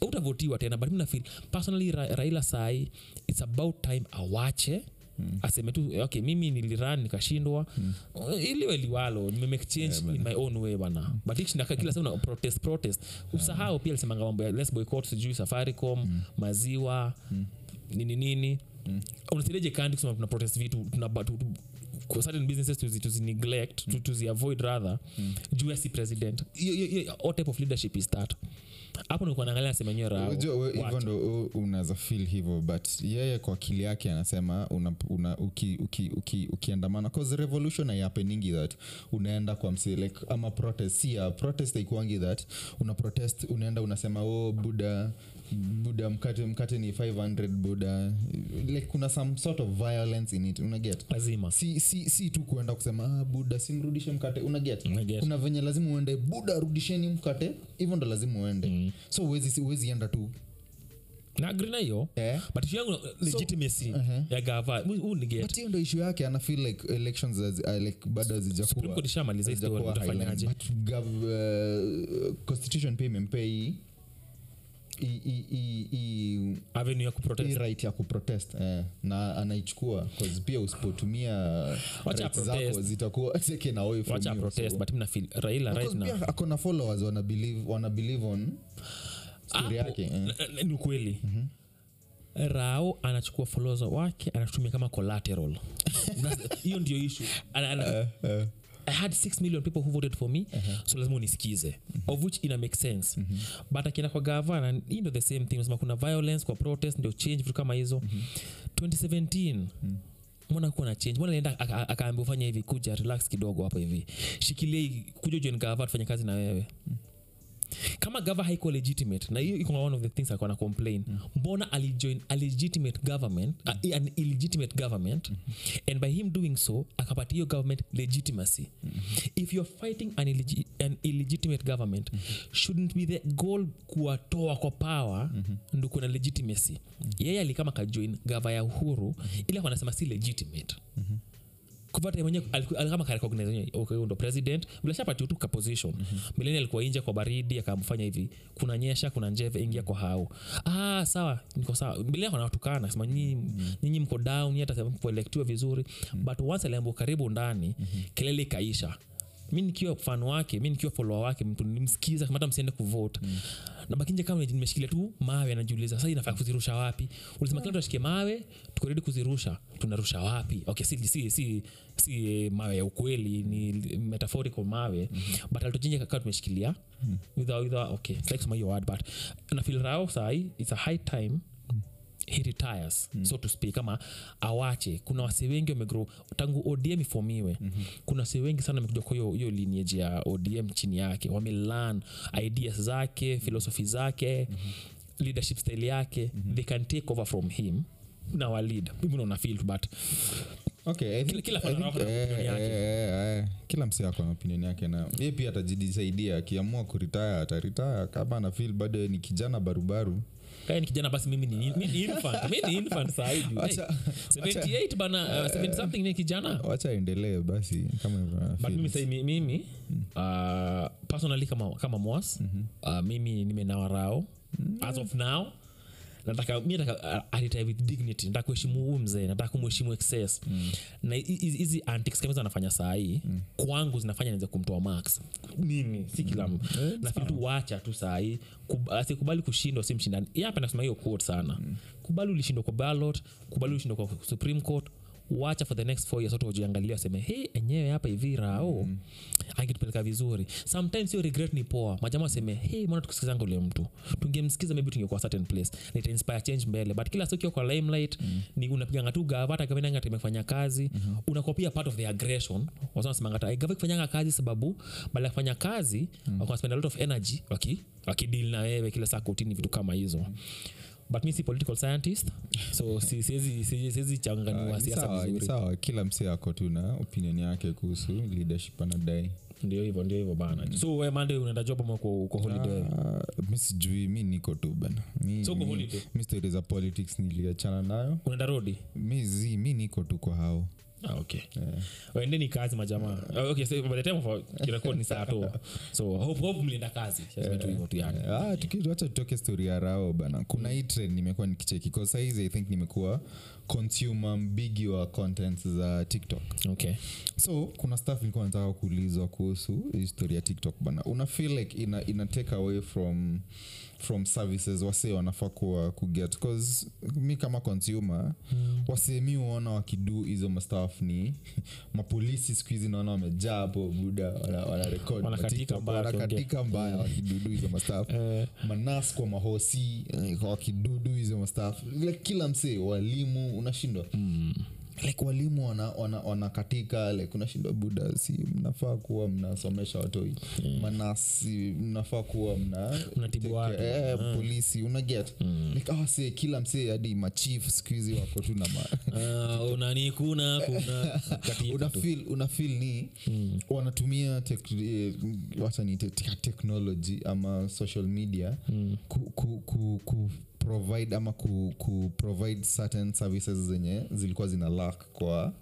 utavotiwa tena but mi personally Ra- raila sai its about time awache Mm. aseme tu okay mimi niliran nikashindwa mm. iliwe liwalo nimemake change yeah, in my own way bana but ikishinda kila saa protest protest usahau pia alisemanga mambo ya let's boycott sijui safaricom mm. maziwa mm. nini nini mm. unasireje kandi kusema tuna protest vitu tuna tuna, tuna, kwa certain businesses tuzi, tuzi neglect tu, tuzi avoid rather mm. juu ya si president. Hiyo- hiyo- hiyo- all type of leadership is that. Hapo nilikuwa naangalia nasema ndo unaweza fil hivyo but yeye kwa akili yake anasema una, una, uki, uki, uki, ukiandamana cause revolution aiapeningi that. Unaenda kwa msi like ama protest si ya protest aikuangi that. Una protest unaenda unasema oh buda buda mkate mkate ni 500 buda like kuna some sort of violence in it. Unaget lazima. Si, si, si tu kuenda kusema ah, buda simrudishe mkate. Unaget kuna venye lazima uende buda rudisheni mkate. Hivyo ndo lazima uende. Mm. so uwezi uwezi enda tu. Na na hiyo. Eh? but yangu legitimacy. uh-huh. ya gava huu ndo ishu yake ana feel like elections as, uh, like bado hazijakuwa ishamaliza hii utafanyaje? highline. But gov- uh, constitution pia imempea hii hii- hii- hii- hii- avenue ya kuprotest. right ya kuprotest eh, na anaichukua pia usipotumia zako zitakuwa (laughs) taken away from you, protest so- but mna feel raila right now. akona followers wana believe, wana believe on story yake eh. ni n- mm-hmm rao anachukua followers wake anatumia kama collateral. (laughs) Hiyo ndio issue. Ana- ana- i had 6 million people who voted for me. So lazima unisikize. Of which ina make sense. But akienda kwa gavana hii ndo the same thing. Nasema kuna violence kwa protest ndio change vitu kama hizo. 2017 mbona kuwa na change? Mbona alienda aka- akaambia ufanye hivi kuja relax kidogo hapa hivi. Shikilia kuja join gava tufanye kazi na wewe kama gava haiko legitimate na hiyo iko one of the things akona complain. Mbona alijoin a legitimate government uh, an illegitimate government and by him doing so akapatia hiyo government legitimacy. If youare fighting an, an illegitimate government shouldn't be the goal kuwatoa kwa power ndo kuna legitimacy. Yeye alikama kajoin gava ya uhuru ila wanasema si legitimate kupata mwenyewe alikama karecognize okay ndo president. Vilashapati tu ka position. Mileni alikuwa inje kwa baridi akamfanya hivi. Kuna nyesha kuna njeve ingia kwa hau ah sawa niko sawa. Mileni akona watukana sema nyinyi nyinyi mko down hata kuelektiwa vizuri. But once aliambua karibu ndani kelele ikaisha mi nikiwa fan wake mi nikiwa follower wake mtu nimsikiza hata msiende kuvote mm. nabakinje kama nimeshikilia tu mawe anajiuliza sasa inafaa kuzirusha wapi ulisema kila tuashike mawe tuko ready kuzirusha tunarusha wapi okay si, si, si, si mawe ya ukweli ni metaphorical mawe mm-hmm. but alitojinja kakaa tumeshikilia mm. without, without, okay sitaki kusema hiyo word but nafil rao it's a high time he retires. Mm. so to speak ama awache. Kuna wase wengi wamegrow tangu odm ifomiwe mm-hmm. kuna wase wengi sana wamekuja kwa hiyo- hiyo lineage ya odm chini yake. Wamelan ideas zake philosophy zake mm-hmm. leadership style yake. Mm-hmm. they can take over from him. Na walid naona feel but okay, Kila- kila think, eh, eh, eh, kila msi ako na opinion yake na ye pia atajidisaidia. Akiamua kuritaya ataritaya kama anafil bado ni kijana barubaru kaya ni kijana basi mimi ni, mi ni infant. Mi ni infant sahivi hey, Wacha- 78 bana uh, 70 something ni kijana? Wacha endelee basi kama but mimi sai mimi uh, personally kama, kama mwas uh, mimi nimenawarao as of now nataka mi nataka alitae with dignity. Nataka kuheshimu huu mzee nataka kumheshimu excess. Na hi- hi- hizi antics kama hizo anafanya saa hii kwangu zinafanya naweza kumtoa max. Mimi si kila mm. nafili tu wacha tu saa hii. Kub- asikubali kushindwa si mshindani. Yapa nasema hiyo quote sana. Kubali ulishindwa kwa ballot kubali ulishindwa kwa supreme court wacha for the next four years watu wajiangalia waseme he enyewe hapa hivi rao mm. angetupeleka vizuri sometimes hiyo regret ni poa majama waseme he mbona tukusikizanga ule mtu tungemsikiza maybe tungekuwa certain place na ita inspire change mbele but kila siku kwa limelight mm. ni unapiganga tu gava hata gavana ngati imefanya kazi mm-hmm. unakuwa pia part of the aggression wasa nasemanga hata gava ikifanyanga kazi sababu baada ya kufanya kazi mm. wako spend a lot of energy waki na wewe kila saa kotini vitu kama hizo but mi si political scientist so siwezi changanua Ah, siasa kila msee ako tu na opinion yake kuhusu leadership anadai. Ndio hivyo ndio hivyo bana. So we mande unaenda job ama uko holiday? Uh, mi sijui mi niko tu bana. Mi, So mi, mi stori za politics niliachana nayo. Unaenda rodi mi zi mi niko tu kwa hao ah, okay. Yeah. waendeni kazi majamaa. Ah, okay so by the time of kirekod ni saa to so hope, hope mlienda kazi. Tu hivyo tu yani. Ah, tutoke story ya rao bana. Kuna hii trend nimekuwa nikicheki. Kwa saizi i think nimekuwa consumer mbigi wa content za tiktok. Okay. So kuna staff ilikuwa nataka kuulizwa kuhusu histori ya tiktok bana. Una feel like ina, ina take away from from services wase wanafaa kuwa kuget bcause mi kama consumer mm. wase mi huona wakidu hizo mastaf ni (laughs) mapolisi siku hizi naona wamejaa hapo buda wana- wanarekod mbaya wakidudu hizo mastaf (laughs) Eh. manas kwa mahosi eh, wakidudu hizo mastaf like kila msee walimu unashindwa. Mm like walimu wanakatika wana, wana wanakatika, like unashindwa buda si mnafaa kuwa mnasomesha watoi mm. manasi mnafaa kuwa mna Mnatibu watu. eh, polisi unaget mm. like see, kila msee hadi machief sikuhizi wako tu na ma (laughs) Ah, unani kuna kuna (laughs) katika una tu. feel, una feel ni mm. wanatumia tek, eh, wacha niite teknoloji ama social media mm. ku, ku, ku, ku provide ama ku, ku certain services zenye zilikuwa zina lack kwa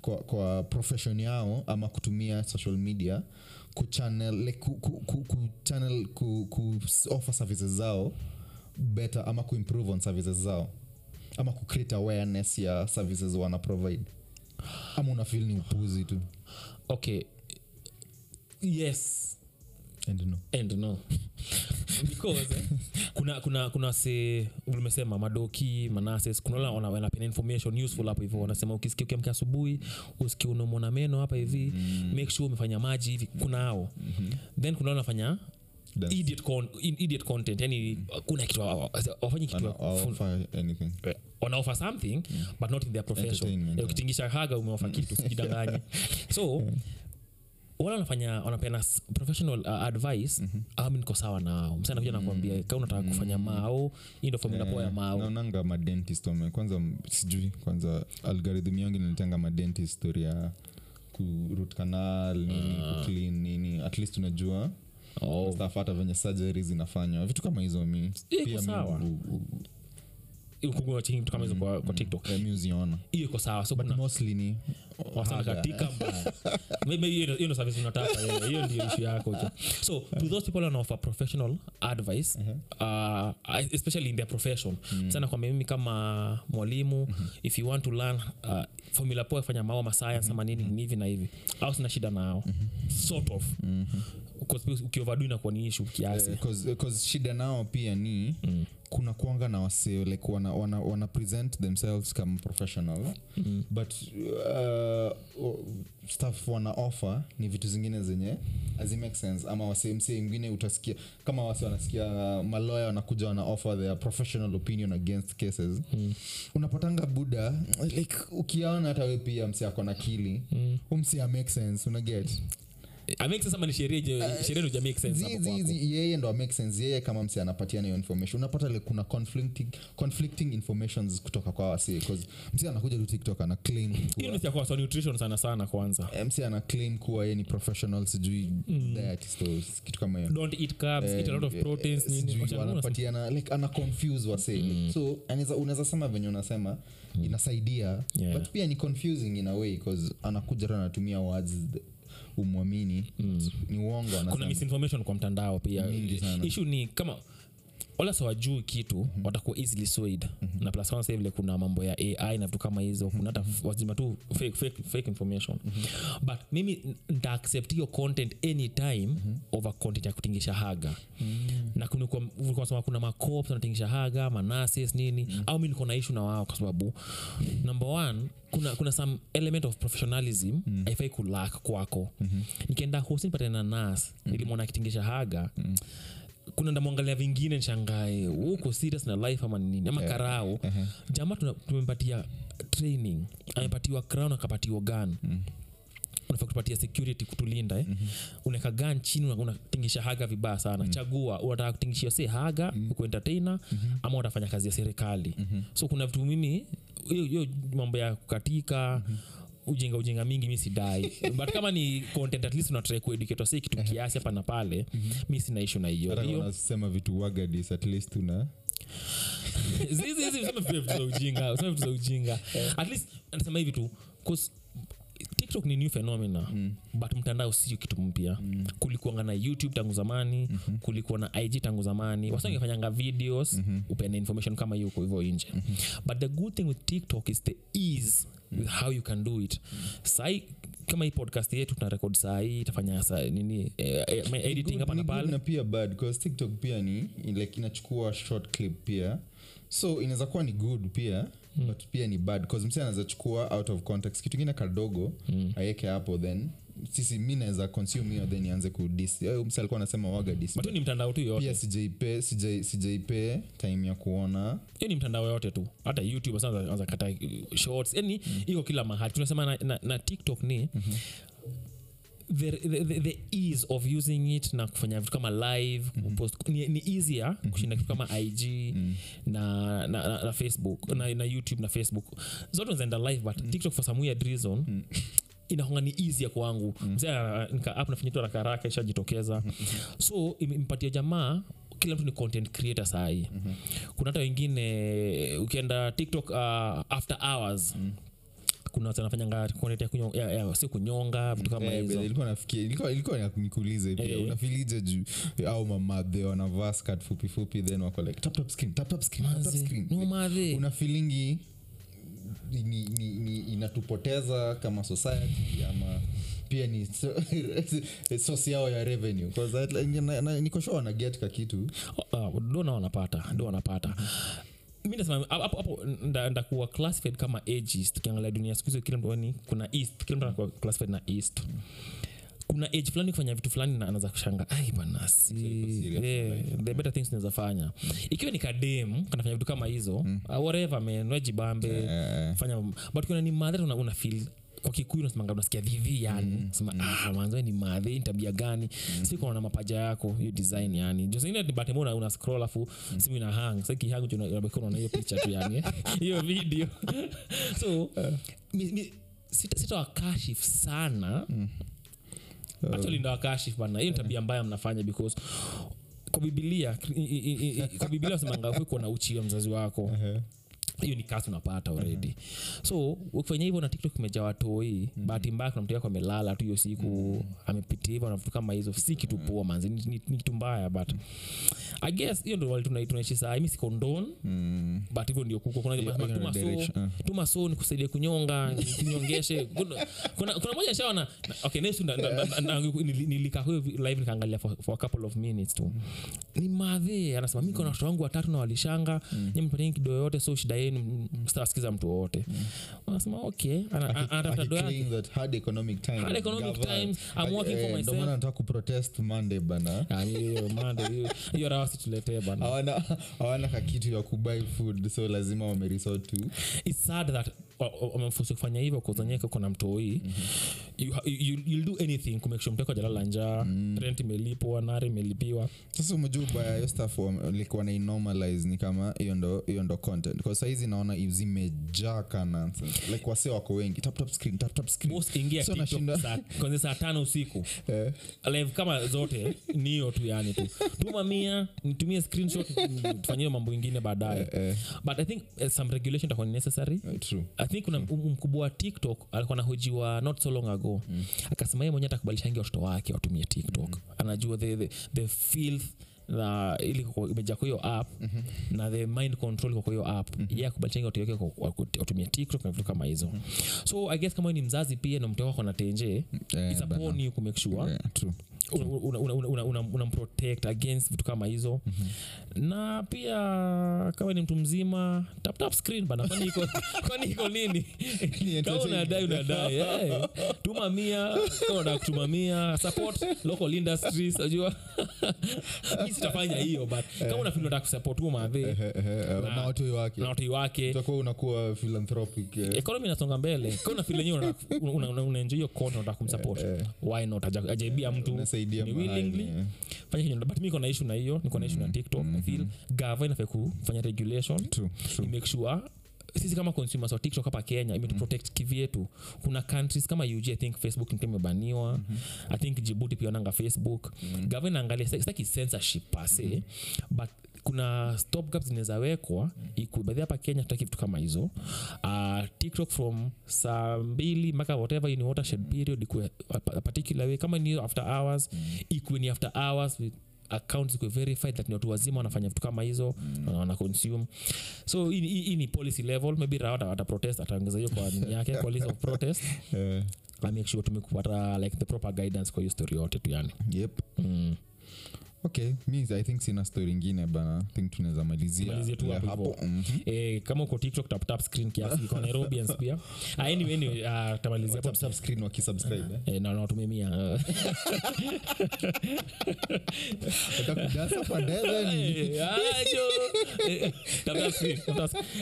kwa, kwa profession yao ama kutumia social media kuchannel like, ku, ku, ku, ku, channel ku, ku offer services zao better ama kuimprove on services zao ama kucreate awareness ya services wana provide. Ama unafil ni upuzi tu. Okay. Yes. And no. and no because eh, (laughs) kuna kuna kuna se ulimesema madoki manases kuna wale wana- wanapena information useful hapo hivyo wanasema ukisikia ukiamka asubuhi usikia unamwona meno hapa hivi make sure umefanya maji hivi kuna hao. Then kuna wale wanafanya Dance. idiot, con, idiot content yani kuna kitu wa- wa- kitu Wana- wa- fun- offer anything. Eh, something but not in their profession. Eh, ukitingisha haga umeofa kitu (laughs) sijidanganye so wala wanafanya wanapeana s- professional uh, advice mm-hmm. niko sawa nao. Msa nakuja nakuambia ka unataka kufanya mao hii ndo formula poa ya mao. naonanga madentist wame kwanza m- sijui kwanza algorithm yangu inalitanga madentist story ya kurut canal nini kuclean nini at least unajua oh. stafata venye surgery zinafanywa vitu kama hizo mi Iko mi sawa. u- u- ukugua chini vitu kama hizo kwa, kwa tiktok. Eh, mi uziona hiyo iko sawa so but kuna mostly ni wasana haga. katika mbaya (laughs) maybe hiyo ndo- service unataka hiyo ndio issue yako so to those people who professional advice uh, especially in their profession. Sana kwamba mimi kama mwalimu if you want to learn uh, formula poa fanya mao ma science ama nini ni hivi na hivi. Au sina shida nao. Sort of. Because ukioverdo inakuwa ni issue kiasi. 'cause- 'cause shida nao pia ni mm. kuna kuanga na waseo like wana, wana, wana present themselves kama professional. Mm. but uh, o- staff wana offer ni vitu zingine zenye azimake sense ama wasemsee ingine utasikia kama wasi wanasikia uh, maloya wanakuja wana offer their professional opinion against cases mm. unapatanga buda like ukiaona hata we pia msi ako na kili mm. umsi make sense unaget yeye ndo make sense. Yeye kama msi anapatiana hiyo information. Unapata like kuna conflicting, conflicting informations kutoka kwa wasi msi anakuja tu tiktok ana claim kuwa, nutrition sana sana kwanza. Eh, msi ana claim kuwa yeye ni professional sijui dietist kitu kama hiyo. Don't eat carbs eat a lot of Eh, proteins eh, nini sijui like ana confuse wase mm. so anaweza- unaweza sema venye unasema inasaidia Yeah. but pia ni confusing in a way bcause anakuja tu anatumia words th- umwamini ni uongo kuna misinformation kwa mtandao pia. Issue ni kama wala sawajui kitu mm-hmm. watakuwa easily swayed mm-hmm. na plus kwanza vile kuna mambo ya ai na vitu kama hizo kuna hata wazima tu fake, fake, fake information mm-hmm. but mimi ntaaccept hiyo content anytime mm-hmm. over content ya kutingisha haga mm-hmm. na kunasema kuna macops wanatingisha haga manases nini mm-hmm. au mi niko na ishu na wao kwa sababu number one kuna, kuna some element of professionalism mm. aifai kulak kwako mm-hmm. nikienda hosi nipatana na nas mm-hmm. nilimwona akitingisha haga mm kuna ndamwangalia vingine nshangae uko serious na life ama nini ama Yeah. karao Uh-huh. jamaa tuna- tumempatia training amepatiwa crown akapatiwa gun unafaa kutupatia security kutulinda eh? mm-hmm. unaweka gan chini una- unatingisha haga vibaya sana mm-hmm. chagua unataka kutingishia se haga mm-hmm. kuentertaina mm-hmm. ama unafanya kazi ya serikali mm-hmm. so kuna vitu mimi hiyo hiyo mambo ya kukatika mm-hmm ujinga ujinga mingi mi sidai (laughs) but kama ni content at least unatrai kueducate wasi kitu kiasi hapa na pale mi sina ishu na hiyo hata hiyo wanasema vitu wagadis at least una (laughs) useme vitu za ujinga useme vitu za ujinga at least nasema hivi tu tiktok ni new phenomena mm. but mtandao sio kitu mpya mm. kulikuanga na youtube tangu zamani mm-hmm. kulikuwa na ig tangu zamani mm-hmm. wasangefanyanga videos mm-hmm. upende information kama hiyo uko hivyo nje mm-hmm. but the good thing with tiktok is the ease how you can do it. Sai kama hii podcast yetu tuna rekod saahii itafanya sa nini eh, eh, my editing hapa na pale. na pia bad because tiktok pia ni like inachukua short clip pia. So inaweza kuwa ni good pia mm. but pia ni bad bcause msi anaweza chukua out of context. Kitu ingine kadogo mm. aeke hapo then sisi mi naweza consume hiyo then ianze kudis Eh, alikuwa anasema waga dis. But hiyo ni mtandao tu yote. Pia sijaipe sijai- sijaipee time ya kuona. Hiyo ni mtandao yote tu. Hata youtube sasa anza kata uh, shorts. Yani iko kila mahali. Tunasema na, na, na tiktok ni the, the, the, the ease of using it na kufanya vitu kama live post, ni, ni easier kushinda kitu kama ig na, na, na, na facebook na, na youtube na facebook. Zote unazaenda live but tiktok for some weird reason inakonga ni easier kwangu. Mm. app nafanya tu haraka haraka ishajitokeza. So mpatia impatia jamaa kila mtu ni content creator sahii mm-hmm. kuna hata wengine ukienda tiktok uh, after hours. Mm. Kuna watu wanafanyanga kunyonga, vitu kama Eh, pia Eh. unafilije juu au mamadhe wanavaa skat fupi fupi then wako ni, ni, ni, ni inatupoteza kama society ama pia ni so- (laughs) source yao ya revenue. 'Cause that- like, na- na- niko sure wana get ka kitu. Uh, dona wanapata do wanapata. Mi nasema hapo hapo ndakuwa classified kama ages tukiangalia dunia siku hizo kila mtu yani kuna east. Kila mtu anakuwa classified na east kuna age fulani kufanya vitu fulani na anaanza kushanga ai bana si yeah, the better things naweza fanya. Ikiwa ni kadem kanafanya vitu kama hizo uh, whatever man wejibambe Eh. fanya but kuna ni madhara una, una feel kwa kikuyu nasemanga unasikia vivi yani. Mm. sema ah, manzo ni madhe ni tabia gani? Mm. si kuona mapaja yako hiyo design yani. Juu zingine ni batemo una scroll afu simu ina hang sasa kihang tu unabaki unaona hiyo picha tu yani. (laughs) Hiyo video. (laughs) So mi, mi, sita, sitawakashif sana actually ndawakashif bana. Hiyo tabia mbaya mnafanya because kwa bibilia kwa bibilia wasemanga kuwa na uchi wa mzazi wako hiyo ni kasi unapata already. So ukifanya hivyo na tiktok imejaa watoi bahati mbaya kuna mtu yako amelala tu hiyo siku amepitia hivyo na vitu kama hizo si kitu poa manzi ni, ni, ni kitu mbaya but i guess hiyo ndo wali tunaishi saa mi sikondon mm. but hivyo ndio kuko. Kuna tuma so uh. tuma so nikusaidia kunyonga ninyongeshe. (laughs) Kuna, kuna, kuna moja nishaona okay next nilikaa huyo live nikaangalia for, for a couple of minutes tu. Ni madhe anasema mi kona watoto wangu watatu na walishanga. Mm. nyempateni kido yote so shida yenu mstawasikiza mtu wowote. Okay anatafuta working for Eh, kuprotest Ah, mande situletee bana. Hawana kakitu ya kubai food so lazima wameresort to its sad that wamefusi kufanya hivyo kuzanyeka kuna mtoi you, you, you'll do anything kumake sure mteko jalala njaa rent imelipwa nari imelipiwa. Sasa umejua ubaya hiyo staff likuwa na normalize ni kama hiyo ndo hiyo ndo content. Kwa sahizi naona zimejaa ka like wase wako wengi. Tap tap screen tap tap screen. Boss ingia So TikTok saa- tano usiku. Eh, live kama zote niyo tu yani tu. Tuma mia nitumie screenshot mm, tufanyie mambo ingine baadaye. Eh, but i think uh, some regulation takuwa necessary. Eh, true. I think kuna mkubwa wa tiktok alikuwa nahojiwa not so long ago mm. akasema yeye mwenyewe atakubalishangi watoto wake watumie tiktok mm. anajua the, the, the filth na ili kwa- imeja kwa hiyo app mm-hmm. na the mind control kwa hiyo app mm-hmm. ye akubalichangi watoto wake watumia tiktok na vitu kama hizo mm-hmm. so i guess kama ni mzazi pia na mtoto wako na tenje Eh, it's a upon you kumake sure Yeah, true. Una- una- una- una- una- unamprotect against vitu kama hizo. Mm-hmm. na pia kama ni mtu mzima taptap tap screen bana. Kwani iko (laughs) kwani iko nini? (laughs) Kama unadai unadai. Eh. tuma mia. Kama unataka kutuma mia support local industries unajua? (laughs) Sitafanya hiyo but kama unafili unataka kusupport huo madhe Eh, eh, eh, na watu wake. na watu wake. Utakuwa unakuwa philanthropic eh. economy inasonga mbele. Kama unafili enyewe unaenjoy hiyo content unataka kumsupport. Why not? Ajaibia mtu unasaidia ni mahali, eh. fanya kenye but mi na issue na hiyo niko na issue na tiktok. I feel gava inafaa kufanya regulation. True, true. make sure sisi kama consumers wa tiktok hapa kenya imetuprotect kivyetu kuna countries kama ug i think facebook nika imebaniwa. I think jibuti pia wananga facebook. Mm-hmm. gava inaangalia sitaki censorship pase but kuna stop gaps zinaweza wekwa. Iku- baadhi hapa kenya tutaki vitu kama hizo. Uh, tiktok from saa mbili mpaka whatever ni watershed period ikuwe a particular way. Kama ni after hours ikue ni after hours with accounts ikuwe verified that ni watu wazima wanafanya vitu kama hizo mm. wana consume. So hii- ni policy level. Maybe rawata wata protest ataongeza hiyo kwa nini yake kwa list of protest. (laughs) Yeah. I make sure tumekupata like the proper guidance kwa hiyo story yote tu yani. Yep. Mm. Okay mi i think sina story ingine bana. Think tunaweza malizia tu hapo hapo. Mhm. eh, kama uko tiktok tap tap screen kiasi. Kwa nairobians pia Ah, anyway, anyway uh, tamalizia hapo tap screen wakisubscribe eh. eh, na natumimia Watakudasa kwa ndege. (laughs)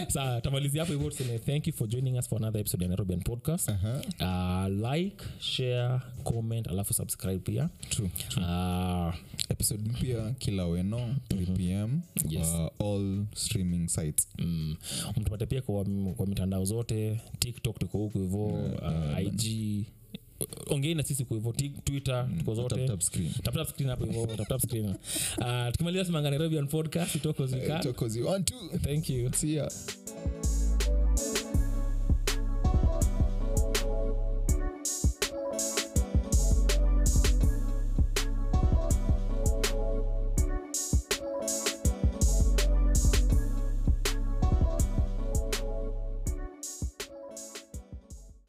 sa tamalizia hapo hivyo tuseme thank you for joining us for another episode ya nairobian podcast. Aha, uh, like share comment alafu subscribe pia. True. uh, episode mpya kila weno 3 pm Yes. kwa all streaming sites. Mm, mtupate pia kwa, kwa mitandao zote tiktok tuko huku hivo uh, ig ongei na sisi kuhivo twitter tuko zote. Tap, tap screen. Tap, tap screen hapo hivo tap, tap screen. (laughs) Uh, tukimaliza simanga nairobian podcast itokozika Chokozi, thank you. See ya.